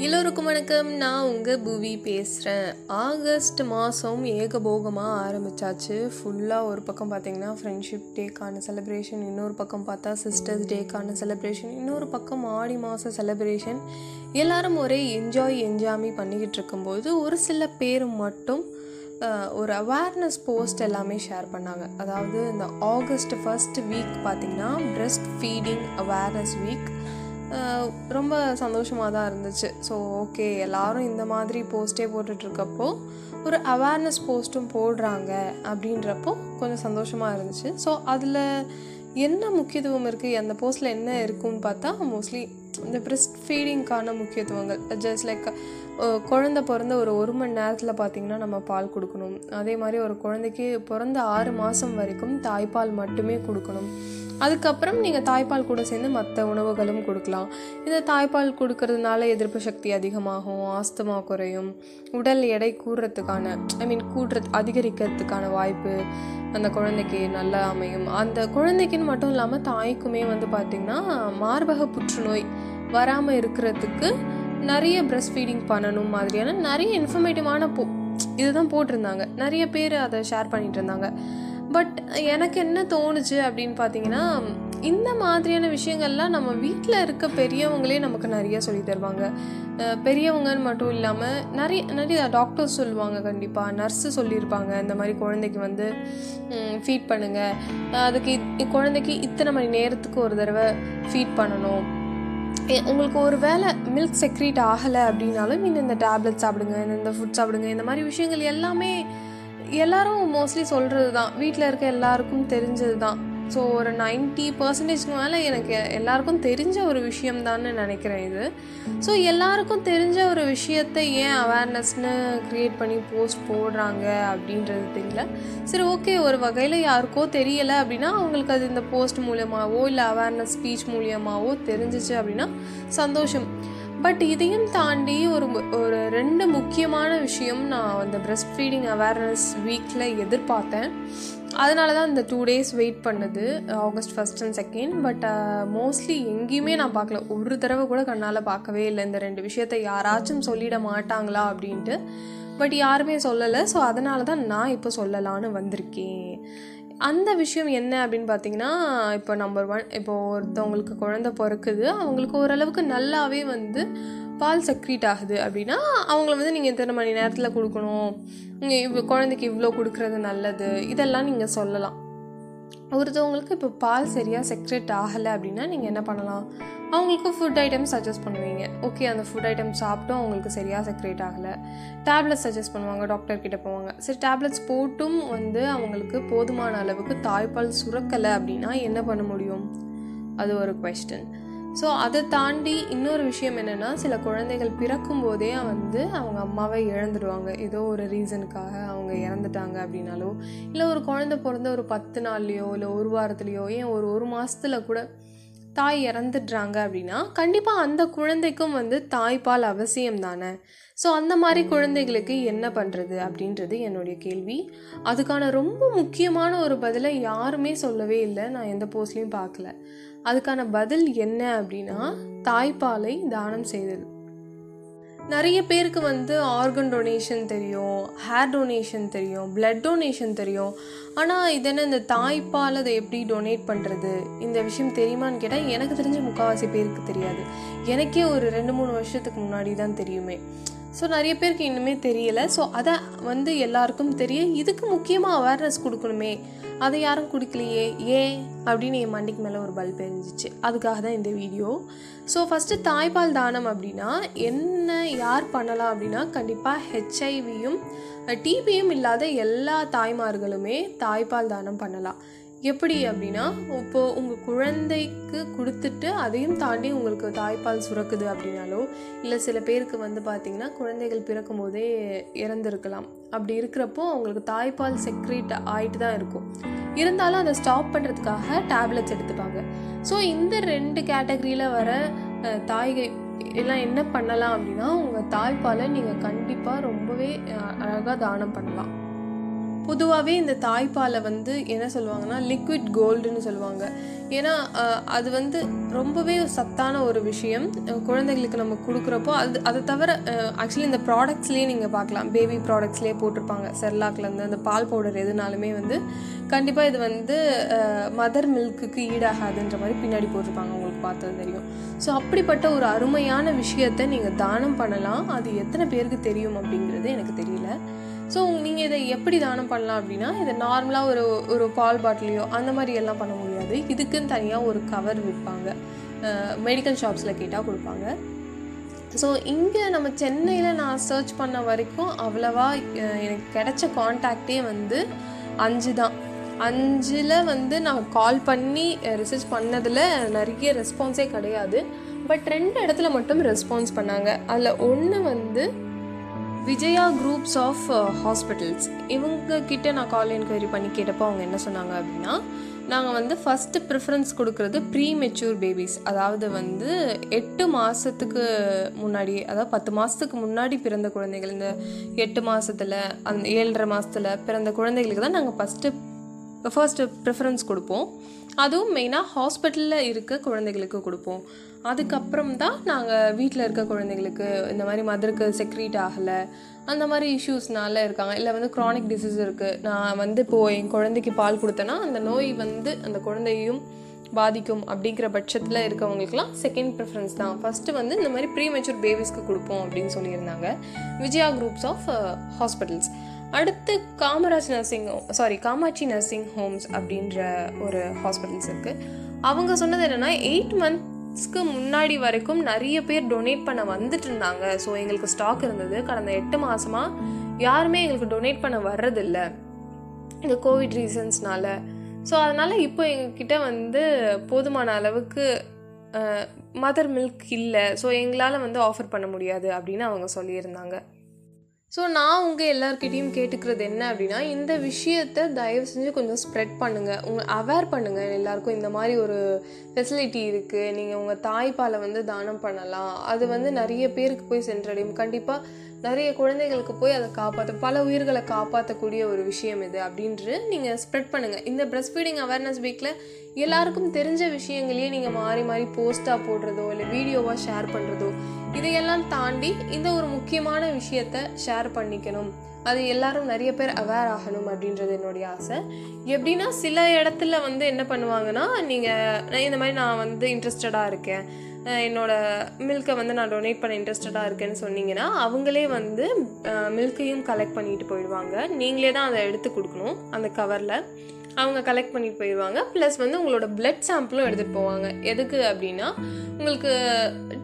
எல்லோருக்கும் வணக்கம் நான் உங்கள் புவி பேசுகிறேன் ஆகஸ்ட் மாதம் ஏகபோகமாக ஆரம்பித்தாச்சு ஃபுல்லாக ஒரு பக்கம் பார்த்தீங்கன்னா ஃப்ரெண்ட்ஷிப் டேக்கான செலிப்ரேஷன் இன்னொரு பக்கம் பார்த்தா சிஸ்டர்ஸ் டேக்கான செலிப்ரேஷன் இன்னொரு பக்கம் ஆடி மாத செலிப்ரேஷன் எல்லாரும் ஒரே என்ஜாய் என்ஜாமி பண்ணிக்கிட்டு இருக்கும்போது ஒரு சில பேர் மட்டும் ஒரு அவேர்னஸ் போஸ்ட் எல்லாமே ஷேர் பண்ணாங்க. அதாவது இந்த ஆகஸ்ட் ஃபர்ஸ்ட் வீக் பார்த்திங்கன்னா பிரெஸ்ட் ஃபீடிங் அவேர்னஸ் வீக் ரொம்ப சந்தோஷமாக தான் இருந்துச்சு. ஸோ ஓகே எல்லாரும் இந்த மாதிரி போஸ்ட்டே போட்டுட்ருக்கப்போ ஒரு அவேர்னஸ் போஸ்ட்டும் போடுறாங்க அப்படின்றப்போ கொஞ்சம் சந்தோஷமாக இருந்துச்சு. ஸோ அதில் என்ன முக்கியத்துவம் இருக்குது அந்த போஸ்ட்டில் என்ன இருக்குன்னு பார்த்தா மோஸ்ட்லி இந்த பிரெஸ்ட் ஃபீடிங்க்கான முக்கியத்துவங்கள். ஜஸ்ட் லைக் குழந்த பிறந்த ஒரு ஒரு மணி நேரத்தில் பார்த்திங்கன்னா நம்ம பால் கொடுக்கணும். அதே மாதிரி ஒரு குழந்தைக்கு பிறந்த ஆறு மாதம் வரைக்கும் தாய்ப்பால் மட்டுமே கொடுக்கணும். அதுக்கப்புறம் நீங்கள் தாய்ப்பால் கூட சேர்ந்து மற்ற உணவுகளும் கொடுக்கலாம். இந்த தாய்ப்பால் கொடுக்கறதுனால எதிர்ப்பு சக்தி அதிகமாகும் ஆஸ்துமா குறையும் உடல் எடை கூடுறதுக்கான ஐ மீன் கூடுறது அதிகரிக்கிறதுக்கான வாய்ப்பு அந்த குழந்தைக்கு நல்லா அமையும். அந்த குழந்தைக்குன்னு மட்டும் இல்லாமல் தாய்க்குமே வந்து பார்த்திங்கன்னா மார்பக புற்றுநோய் வராமல் இருக்கிறதுக்கு நிறைய பிரஸ்ட் ஃபீடிங் பண்ணணும் மாதிரியான நிறைய இன்ஃபர்மேட்டிவான போ இதுதான் போட்டிருந்தாங்க. நிறைய பேர் அதை ஷேர் பண்ணிட்டு இருந்தாங்க. பட் எனக்கு என்ன தோணுச்சு அப்படின்னு பார்த்தீங்கன்னா இந்த மாதிரியான விஷயங்கள்லாம் நம்ம வீட்டில் இருக்க பெரியவங்களே நமக்கு நிறைய சொல்லி தருவாங்க. பெரியவங்கன்னு மட்டும் இல்லாமல் நிறைய நிறைய டாக்டர்ஸ் சொல்லுவாங்க கண்டிப்பாக நர்ஸு சொல்லியிருப்பாங்க. இந்த மாதிரி குழந்தைக்கு வந்து ஃபீட் பண்ணுங்கள் அதுக்கு குழந்தைக்கு இத்தனை மணி நேரத்துக்கு ஒரு தடவை ஃபீட் பண்ணணும். உங்களுக்கு ஒரு வேளை மில்க் செக்ரீட் ஆகலை அப்படின்னாலும் இந்த டேப்லெட் சாப்பிடுங்க இந்த- இந்த ஃபுட் சாப்பிடுங்க இந்த மாதிரி விஷயங்கள் எல்லாமே எல்லாரும் மோஸ்ட்லி சொல்கிறது தான் வீட்டில் இருக்க எல்லாருக்கும் தெரிஞ்சது தான் ஸோ ஒரு 90% பர்சன்டேஜ்க்கு மேலே எனக்கு எல்லாருக்கும் தெரிஞ்ச ஒரு விஷயம் நினைக்கிறேன் இது. ஸோ எல்லாருக்கும் தெரிஞ்ச ஒரு விஷயத்தை ஏன் அவேர்னஸ்னு க்ரியேட் பண்ணி போஸ்ட் போடுறாங்க அப்படின்றது தெரியல. சரி ஓகே ஒரு வகையில் யாருக்கோ தெரியலை அப்படின்னா அவங்களுக்கு அது இந்த போஸ்ட் மூலியமாகவோ இல்லை அவேர்னஸ் ஸ்பீச் மூலியமாவோ தெரிஞ்சிச்சு அப்படின்னா சந்தோஷம். பட் இதையும் தாண்டி ஒரு ஒரு ரெண்டு முக்கியமான விஷயம் நான் அந்த பிரஸ்ட் ஃபீடிங் அவேர்னஸ் வீக்கில் எதிர்பார்த்தேன். அதனால தான் இந்த டூ டேஸ் வெயிட் பண்ணுது August first and second but mostly எங்கேயுமே நான் பார்க்கல. ஒரு தடவை கூட கண்ணால் பார்க்கவே இல்லை. இந்த ரெண்டு விஷயத்தை யாராச்சும் சொல்லிட மாட்டாங்களா அப்படின்ட்டு. பட் யாருமே சொல்லலை. ஸோ அதனால தான் நான் இப்போ சொல்லலான்னு வந்திருக்கேன். அந்த விஷயம் என்ன அப்படின்னு பார்த்தீங்கன்னா இப்போ நம்பர் ஒன் இப்போ ஒருத்தவங்களுக்கு குழந்தை பிறக்குது அவங்களுக்கு ஓரளவுக்கு நல்லாவே வந்து பால் சக்ரீட் ஆகுது அப்படின்னா அவங்கள வந்து நீங்கள் இத்தனை மணி நேரத்தில் கொடுக்கணும்? நீங்கள் இவ்வளோ குழந்தைக்கு இவ்வளோ கொடுக்குறது நல்லது? இதெல்லாம் நீங்கள் சொல்லலாம். ஒருத்தவங்களுக்கு இப்போ பால் சரியாக செக்ரெட் ஆகலை அப்படின்னா நீங்கள் என்ன பண்ணலாம்? அவங்களுக்கு ஃபுட் ஐட்டம்ஸ் சஜஸ்ட் பண்ணுவீங்க. ஓகே அந்த ஃபுட் ஐட்டம் சாப்பிட்டும் அவங்களுக்கு சரியாக செக்ரேட் ஆகலை. டேப்லெட்ஸ் சஜஸ்ட் பண்ணுவாங்க டாக்டர் கிட்ட போவாங்க. சரி டேப்லெட்ஸ் போட்டும் வந்து அவங்களுக்கு போதுமான அளவுக்கு தாய்ப்பால் சுரக்கலை அப்படின்னா என்ன பண்ண முடியும்? அது ஒரு கொஸ்டின் ஸோ அதை தாண்டி இன்னொரு விஷயம் என்னென்னா சில குழந்தைகள் பிறக்கும் போதே வந்து அவங்க அம்மாவை இழந்துடுவாங்க. ஏதோ ஒரு ரீசனுக்காக அவங்க இறந்துட்டாங்க அப்படின்னாலோ இல்லை ஒரு குழந்தை பிறந்த ஒரு பத்து நாள்லையோ இல்லை ஒரு வாரத்துலேயோ ஏன் ஒரு ஒரு மாதத்தில் கூட தாய் இறந்துடுறாங்க அப்படின்னா கண்டிப்பாக அந்த குழந்தைக்கும் வந்து தாய்ப்பால் அவசியம் தானே ஸோ அந்த மாதிரி குழந்தைகளுக்கு என்ன பண்ணுறது அப்படின்றது என்னுடைய கேள்வி. அதுக்கான ரொம்ப முக்கியமான ஒரு பதிலை யாருமே சொல்லவே இல்லை. நான் எந்த போஸ்ட்லேயும் பார்க்கல. அதுக்கான பதில் என்ன அப்படின்னா தாய்ப்பாலை தானம் செய்தது நிறைய பேருக்கு வந்து ஆர்கன் டொனேஷன் தெரியும் ஹேர் டொனேஷன் தெரியும் பிளட் டொனேஷன் தெரியும். ஆனால் இது என்ன இந்த தாய்ப்பால் அதை எப்படி டொனேட் பண்ணுறது இந்த விஷயம் தெரியுமான்னு கேட்டால் எனக்கு தெரிஞ்ச முக்கால்வாசி பேருக்கு தெரியாது. எனக்கே ஒரு ரெண்டு மூணு வருஷத்துக்கு முன்னாடி தான் தெரியுமே. ஸோ நிறைய பேருக்கு இன்னுமே தெரியல. ஸோ அதை வந்து எல்லாருக்கும் தெரிய இதுக்கு முக்கியமாக அவேர்னஸ் கொடுக்கணுமே. அதை யாரும் கொடுக்கலையே? ஏன்? அப்படின்னு என் மண்டிக்கு மேலே ஒரு பல்ப் எரிஞ்சிச்சு அதுக்காக தான் இந்த வீடியோ ஸோ ஃபஸ்ட்டு தாய்ப்பால் தானம் அப்படின்னா என்ன யார் பண்ணலாம் அப்படின்னா கண்டிப்பாக ஹெச்ஐவியும் டிபியும் இல்லாத எல்லா தாய்மார்களுமே தாய்ப்பால் தானம் பண்ணலாம். எப்படி அப்படின்னா இப்போது உங்கள் குழந்தைக்கு கொடுத்துட்டு அதையும் தாண்டி உங்களுக்கு தாய்ப்பால் சுரக்குது அப்படின்னாலோ இல்லை சில பேருக்கு வந்து பார்த்திங்கன்னா குழந்தைகள் பிறக்கும் போதே இறந்துருக்கலாம். அப்படி இருக்கிறப்போ அவங்களுக்கு தாய்ப்பால் செக்ரேட் ஆகிட்டு தான் இருக்கும். இருந்தாலும் அதை ஸ்டாப் பண்ணுறதுக்காக டேப்லெட்ஸ் எடுத்துப்பாங்க. ஸோ இந்த ரெண்டு கேட்டகரியில் வர தாய்கை எல்லாம் என்ன பண்ணலாம் அப்படின்னா உங்கள் தாய்ப்பாலை நீங்கள் கண்டிப்பாக ரொம்பவே அழகாக தானம் பண்ணலாம். பொதுவாகவே இந்த தாய்ப்பாலை வந்து என்ன சொல்லுவாங்கன்னா லிக்விட் கோல்டுன்னு சொல்லுவாங்க. ஏன்னா அது வந்து ரொம்பவே சத்தான ஒரு விஷயம். குழந்தைகளுக்கு நம்ம கொடுக்குறப்போ அது அதை தவிர ஆக்சுவலி இந்த ப்ராடக்ட்ஸ்லேயே நீங்கள் பார்க்கலாம். பேபி ப்ராடக்ட்ஸ்லேயே போட்டிருப்பாங்க. செர்லாக்லேருந்து அந்த பால் பவுடர் எதுனாலுமே வந்து கண்டிப்பாக இது வந்து மதர் மில்க்குக்கு ஈடாகாதுன்ற மாதிரி பின்னாடி போட்டிருப்பாங்க. உங்களுக்கு பார்த்தது தெரியும். ஸோ அப்படிப்பட்ட ஒரு அருமையான விஷயத்தை நீங்கள் தானம் பண்ணலாம். அது எத்தனை பேருக்கு தெரியும் அப்படிங்கிறது எனக்கு தெரியல. ஸோ நீங்கள் இதை எப்படி தானம் பண்ணலாம் அப்படின்னா இதை நார்மலாக ஒரு ஒரு பால் பாட்டிலையோ அந்த மாதிரி எல்லாம் பண்ண முடியாது. இதுக்குன்னு தனியாக ஒரு கவர் விற்பாங்க மெடிக்கல் ஷாப்ஸில் கேட்டால் கொடுப்பாங்க. ஸோ இங்கே நம்ம சென்னையில் நான் சர்ச் பண்ண வரைக்கும் அவ்வளவா எனக்கு கிடைச்ச காண்டாக்டே வந்து அஞ்சு தான். அஞ்சில் வந்து நான் கால் பண்ணி ரிசர்ச் பண்ணதில் நிறைய ரெஸ்பான்ஸே கிடையாது. பட் ரெண்டு இடத்துல மட்டும் ரெஸ்பான்ஸ் பண்ணாங்க. அதில் ஒன்று வந்து விஜயா குரூப்ஸ் ஆஃப் ஹாஸ்பிட்டல்ஸ் இவங்க கிட்ட நான் கால் என்கொயரி பண்ணி கேட்டப்போ அவங்க என்ன சொன்னாங்க அப்படின்னா நாங்கள் வந்து ஃபஸ்ட்டு ப்ரிஃபரன்ஸ் கொடுக்குறது ப்ரீ மெச்சூர் பேபிஸ் அதாவது வந்து எட்டு மாதத்துக்கு முன்னாடி அதாவது பத்து மாதத்துக்கு முன்னாடி பிறந்த குழந்தைகள். இந்த எட்டு மாதத்தில் அந்த ஏழரை மாதத்தில் பிறந்த குழந்தைகளுக்கு தான் நாங்கள் ஃபஸ்ட்டு ஃபர்ஸ்ட் ப்ரிஃபரன்ஸ் கொடுப்போம். அதுவும் மெயினாக ஹாஸ்பிட்டலில் இருக்க குழந்தைகளுக்கு கொடுப்போம். அதுக்கப்புறம் தான் நாங்கள் வீட்டில் இருக்க குழந்தைங்களுக்கு இந்த மாதிரி மதருக்கு செக்ரீட் ஆகலை. அந்த மாதிரி இஷ்யூஸ்னால இருக்காங்க. இல்லை வந்து க்ரானிக் டிசீஸ் இருக்குது நான் வந்து இப்போது என் குழந்தைக்கு பால் கொடுத்தேன்னா அந்த நோய் வந்து அந்த குழந்தையும் பாதிக்கும் அப்படிங்கிற பட்சத்தில் இருக்கவங்களுக்குலாம் செகண்ட் ப்ரிஃபரன்ஸ் தான். ஃபஸ்ட்டு வந்து இந்த மாதிரி ப்ரீ மெச்சூர் பேபிஸ்க்கு கொடுப்போம் அப்படின்னு சொல்லியிருந்தாங்க. விஜயா குரூப்ஸ் ஆஃப் ஹாஸ்பிட்டல்ஸ் அடுத்து Kamaraj nursing sorry Kamatchi nursing homes அப்படின்ற ஒரு ஹாஸ்பிட்டல்ஸ் இருக்குது அவங்க சொன்னது என்னென்னா எயிட் மந்த்ஸ்க்கு முன்னாடி வரைக்கும் நிறைய பேர் டொனேட் பண்ண வந்துட்டு இருந்தாங்க. ஸோ எங்களுக்கு ஸ்டாக் இருந்தது. கடந்த எட்டு மாதமாக யாருமே எங்களுக்கு டொனேட் பண்ண வர்றதில்லை. இந்த கோவிட் ரீசன்ஸ்னால ஸோ அதனால் இப்போ எங்ககிட்ட வந்து போதுமான அளவுக்கு மதர் மில்க் இல்லை. ஸோ எங்களால் வந்து ஆஃபர் பண்ண முடியாது அப்படின்னு அவங்க சொல்லியிருந்தாங்க. ஸோ நான் உங்கள் எல்லாருக்கிட்டேயும் கேட்டுக்கிறது என்ன அப்படின்னா இந்த விஷயத்தை தயவு செஞ்சு கொஞ்சம் ஸ்ப்ரெட் பண்ணுங்கள் உங்கள் அவேர் பண்ணுங்கள் எல்லாருக்கும். இந்த மாதிரி ஒரு ஃபெசிலிட்டி இருக்குது நீங்கள் உங்கள் தாய்ப்பாலை வந்து தானம் பண்ணலாம். அது வந்து நிறைய பேருக்கு போய் சென்றடையும். கண்டிப்பாக நிறைய குழந்தைகளுக்கு போய் அதை காப்பாற்ற பல உயிர்களை காப்பாற்றக்கூடிய ஒரு விஷயம் இது அப்படின்ட்டு நீங்கள் ஸ்ப்ரெட் பண்ணுங்கள் இந்த பிரஸ்ட் ஃபீடிங் அவேர்னஸ் வீக்கில் எல்லாருக்கும் தெரிஞ்ச விஷயங்களையே நீங்கள் மாறி மாறி போஸ்ட்டாக போடுறதோ இல்லை வீடியோவாக ஷேர் பண்ணுறதோ இதையெல்லாம் தாண்டி இந்த ஒரு முக்கியமான விஷயத்த ஷேர் பண்ணிக்கணும். அது எல்லாரும் நிறைய பேர் அவேர் ஆகணும் அப்படின்றது என்னுடைய ஆசை. எப்படின்னா சில இடத்துல வந்து என்ன பண்ணுவாங்கன்னா நீங்கள் இந்த மாதிரி நான் வந்து இன்ட்ரெஸ்டடாக இருக்கேன். என்னோடய என்னோட மில்கை வந்து நான் டொனேட் பண்ண இன்ட்ரெஸ்டடாக இருக்கேன்னு சொன்னீங்கன்னா அவங்களே வந்து மில்கையும் கலெக்ட் பண்ணிட்டு போயிடுவாங்க. நீங்களே தான் அதை எடுத்து கொடுக்கணும் அந்த கவரில் அவங்க கலெக்ட் பண்ணிட்டு போயிடுவாங்க. ப்ளஸ் வந்து உங்களோட பிளட் சாம்பிளும் எடுத்துகிட்டு போவாங்க. எதுக்கு அப்படின்னா உங்களுக்கு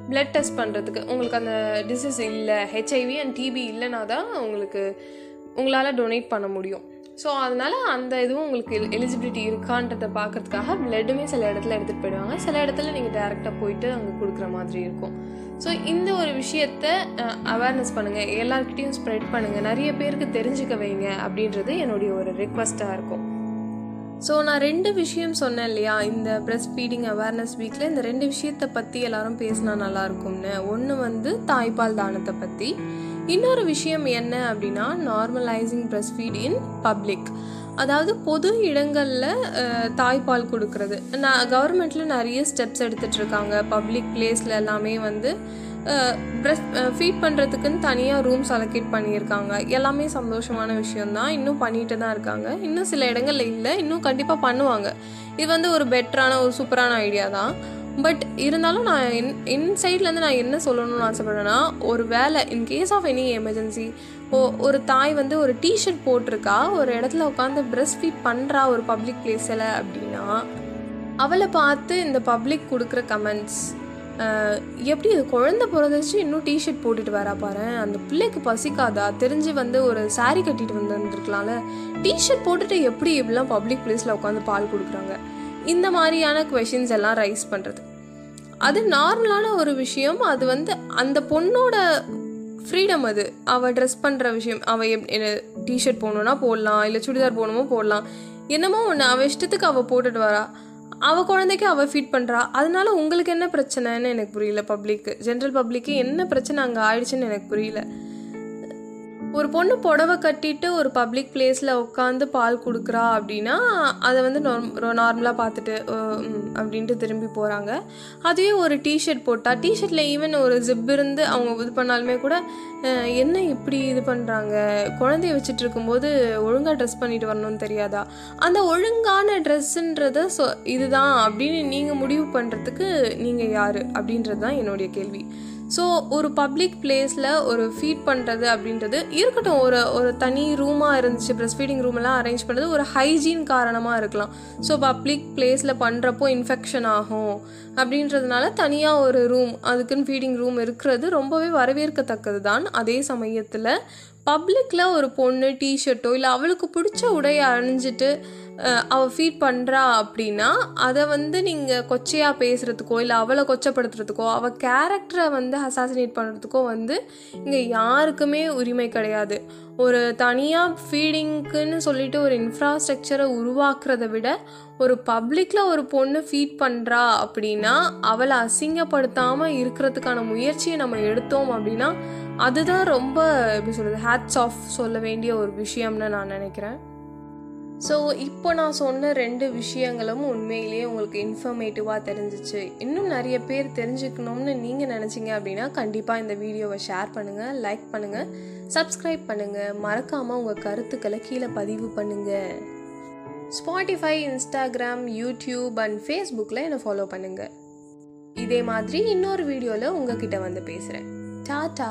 பிளட் டெஸ்ட் பண்ணுறதுக்கு உங்களுக்கு அந்த டிசீஸ் இல்லை ஹெச்ஐவி அண்ட் டிபி இல்லைனா தான் உங்களுக்கு உங்களால் டொனேட் பண்ண முடியும். ஸோ அதனால் அந்த இதுவும் உங்களுக்கு எலிஜிபிலிட்டி இருக்கான்றதை பார்க்குறதுக்காக பிளட்டுமே சில இடத்துல எடுத்துகிட்டு போயிடுவாங்க. சில இடத்துல நீங்கள் டேரெக்டாக போயிட்டு அங்கே கொடுக்குற மாதிரி இருக்கும். ஸோ இந்த ஒரு விஷயத்த அவேர்னஸ் பண்ணுங்கள் எல்லாருக்கிட்டையும் ஸ்ப்ரெட் பண்ணுங்கள் நிறைய பேருக்கு தெரிஞ்சுக்க வைங்க அப்படின்றது என்னுடைய ஒரு ரிக்வஸ்ட்டாக இருக்கும். ஸோ நான் ரெண்டு விஷயம் சொன்னேன் இல்லையா? இந்த ப்ரெஸ் ஃபீடிங் அவேர்னஸ் வீக்கில் இந்த ரெண்டு விஷயத்தை பற்றி எல்லாரும் பேசினா நல்லாயிருக்கும்னு ஒன்று வந்து தாய்ப்பால் தானத்தை பற்றி இன்னொரு விஷயம் என்ன அப்படின்னா normalizing breast feed in public அதாவது பொது இடங்களில் தாய்ப்பால் கொடுக்கறது. நான் கவர்மெண்ட்டில் நிறைய ஸ்டெப்ஸ் எடுத்துகிட்டு இருக்காங்க பப்ளிக் பிளேஸில் எல்லாமே வந்து ப்ரெஸ் ஃபீட் பண்ணுறதுக்குன்னு தனியாக ரூம்ஸ் அலோகேட் பண்ணியிருக்காங்க. எல்லாமே சந்தோஷமான விஷயந்தான் இன்னும் பண்ணிட்டு தான் இருக்காங்க. இன்னும் சில இடங்களில் இல்லை. இன்னும் கண்டிப்பாக பண்ணுவாங்க. இது வந்து ஒரு பெட்டரான ஒரு சூப்பரான ஐடியா தான். பட் இருந்தாலும் நான் என் என் சைட்லேருந்து நான் என்ன சொல்லணும்னு ஆசைப்பட்றேன்னா ஒரு வேலை in case of any emergency ஓ ஒரு தாய் வந்து ஒரு டிஷர்ட் போட்டிருக்கா ஒரு இடத்துல உட்காந்து ப்ரெஸ் ஃபீட் பண்ணுறா ஒரு பப்ளிக் பிளேஸில் அப்படின்னா அவளை பார்த்து இந்த பப்ளிக் கொடுக்குற கமெண்ட்ஸ் எப்படி அது குழந்தை பிறந்துச்சு இன்னும் டிஷர்ட் போட்டுட்டு வரா பாரு அந்த பிள்ளைக்கு பசிக்காதா தெரிஞ்சு வந்து ஒரு சாரீ கட்டிட்டு வந்து வந்துருக்கலாம்ல டிஷர்ட் போட்டுட்டு எப்படி இப்படிலாம் பப்ளிக் பிளேஸில் உட்காந்து பால் கொடுக்குறாங்க? இந்த மாதிரியான கொஷின்ஸ் எல்லாம் ரைஸ் பண்ணுறது அது நார்மலான ஒரு விஷயம். அது வந்து அந்த பொண்ணோட ஃப்ரீடம் அது. அவள் ட்ரெஸ் பண்ணுற விஷயம். அவள் எப் டிஷர்ட் போடணுன்னா போடலாம். இல்லை சுடிதார் போகணுமோ போடலாம். என்னமோ ஒன்று அவள் இஷ்டத்துக்கு அவள் போட்டுட்டு வரா. அவள் குழந்தைக்கு அவள் ஃபீட் பண்ணுறா அதனால உங்களுக்கு என்ன பிரச்சனைன்னு எனக்கு புரியல பப்ளிக்கு ஜென்ரல் பப்ளிக்கு என்ன பிரச்சனை அங்கே ஆயிடுச்சுன்னு எனக்கு புரியல. ஒரு பொண்ணு புடவை கட்டிட்டு ஒரு பப்ளிக் பிளேஸில் உட்காந்து பால் கொடுக்குறா அப்படின்னா அதை வந்து நார்மலாக பார்த்துட்டு அப்படின்ட்டு திரும்பி போகிறாங்க அதுவே ஒரு டிஷர்ட் போட்டால் டிஷர்ட்டில் ஈவன் ஒரு ஜிப் இருந்து அவங்க இது பண்ணாலுமே கூட என்ன இப்படி இது பண்ணுறாங்க குழந்தைய வச்சுட்டு இருக்கும்போது ஒழுங்காக ட்ரெஸ் பண்ணிட்டு வரணும்னு தெரியாதா? அந்த ஒழுங்கான ட்ரெஸ்ஸுன்றத சொ இதுதான் அப்படின்னு நீங்கள் முடிவு பண்ணுறதுக்கு நீங்கள் யார்? அப்படின்றது தான் என்னுடைய கேள்வி. ஸோ ஒரு பப்ளிக் பிளேஸில் ஒரு ஃபீட் பண்ணுறது அப்படின்றது இருக்கட்டும். ஒரு ஒரு தனி ரூமாக இருந்துச்சு ப்ரெஸ் ஃபீடிங் ரூமெல்லாம் அரேஞ்ச் பண்ணுறது ஒரு ஹைஜீன் காரணமாக இருக்கலாம். ஸோ பப்ளிக் பிளேஸில் பண்ணுறப்போ இன்ஃபெக்ஷன் ஆகும் அப்படின்றதுனால தனியாக ஒரு ரூம் அதுக்குன்னு ஃபீடிங் ரூம் இருக்கிறது ரொம்பவே வரவேற்கத்தக்கது தான் அதே சமயத்தில் பப்ளிக்கில் ஒரு பொண்ணு டிஷர்ட்டோ இல்லை அவளுக்கு பிடிச்ச உடையை அணிஞ்சிட்டு அவள் ஃபீட் பண்ணுறா அப்படின்னா அதை வந்து நீங்கள் கொச்சையாக பேசுகிறதுக்கோ இல்லை அவளை கொச்சப்படுத்துறதுக்கோ அவள் கேரக்டரை வந்து அசாசினேட் பண்ணுறதுக்கோ வந்து இங்கே யாருக்குமே உரிமை கிடையாது. ஒரு தனியாக ஃபீடிங்க்குன்னு சொல்லிட்டு ஒரு இன்ஃப்ராஸ்ட்ரக்சரை உருவாக்குறத விட ஒரு பப்ளிக்கில் ஒரு பொண்ணு ஃபீட் பண்ணுறா அப்படின்னா அவளை அசிங்கப்படுத்தாமல் இருக்கிறதுக்கான முயற்சியை நம்ம எடுத்தோம் அப்படின்னா அதுதான் ரொம்ப எப்படி சொல்கிறது ஹேட்ஸ் ஆஃப் சொல்ல வேண்டிய ஒரு விஷயம்னு நான் நினைக்கிறேன். ஸோ இப்போ நான் சொன்ன ரெண்டு விஷயங்களும் உண்மையிலேயே உங்களுக்கு இன்ஃபர்மேட்டிவாக தெரிஞ்சிச்சு. இன்னும் நிறைய பேர் தெரிஞ்சுக்கணும்னு நீங்கள் நினச்சிங்க அப்படின்னா கண்டிப்பாக இந்த வீடியோவை ஷேர் பண்ணுங்கள் லைக் பண்ணுங்கள் சப்ஸ்கிரைப் பண்ணுங்கள் மறக்காமல் உங்கள் கருத்துக்களை கீழே பதிவு பண்ணுங்கள் ஸ்பாட்டிஃபை இன்ஸ்டாகிராம் யூடியூப் அண்ட் ஃபேஸ்புக்கில் என்னை ஃபாலோ பண்ணுங்கள் இதே மாதிரி இன்னொரு வீடியோவில் உங்ககிட்ட வந்து பேசுகிறேன் டாடா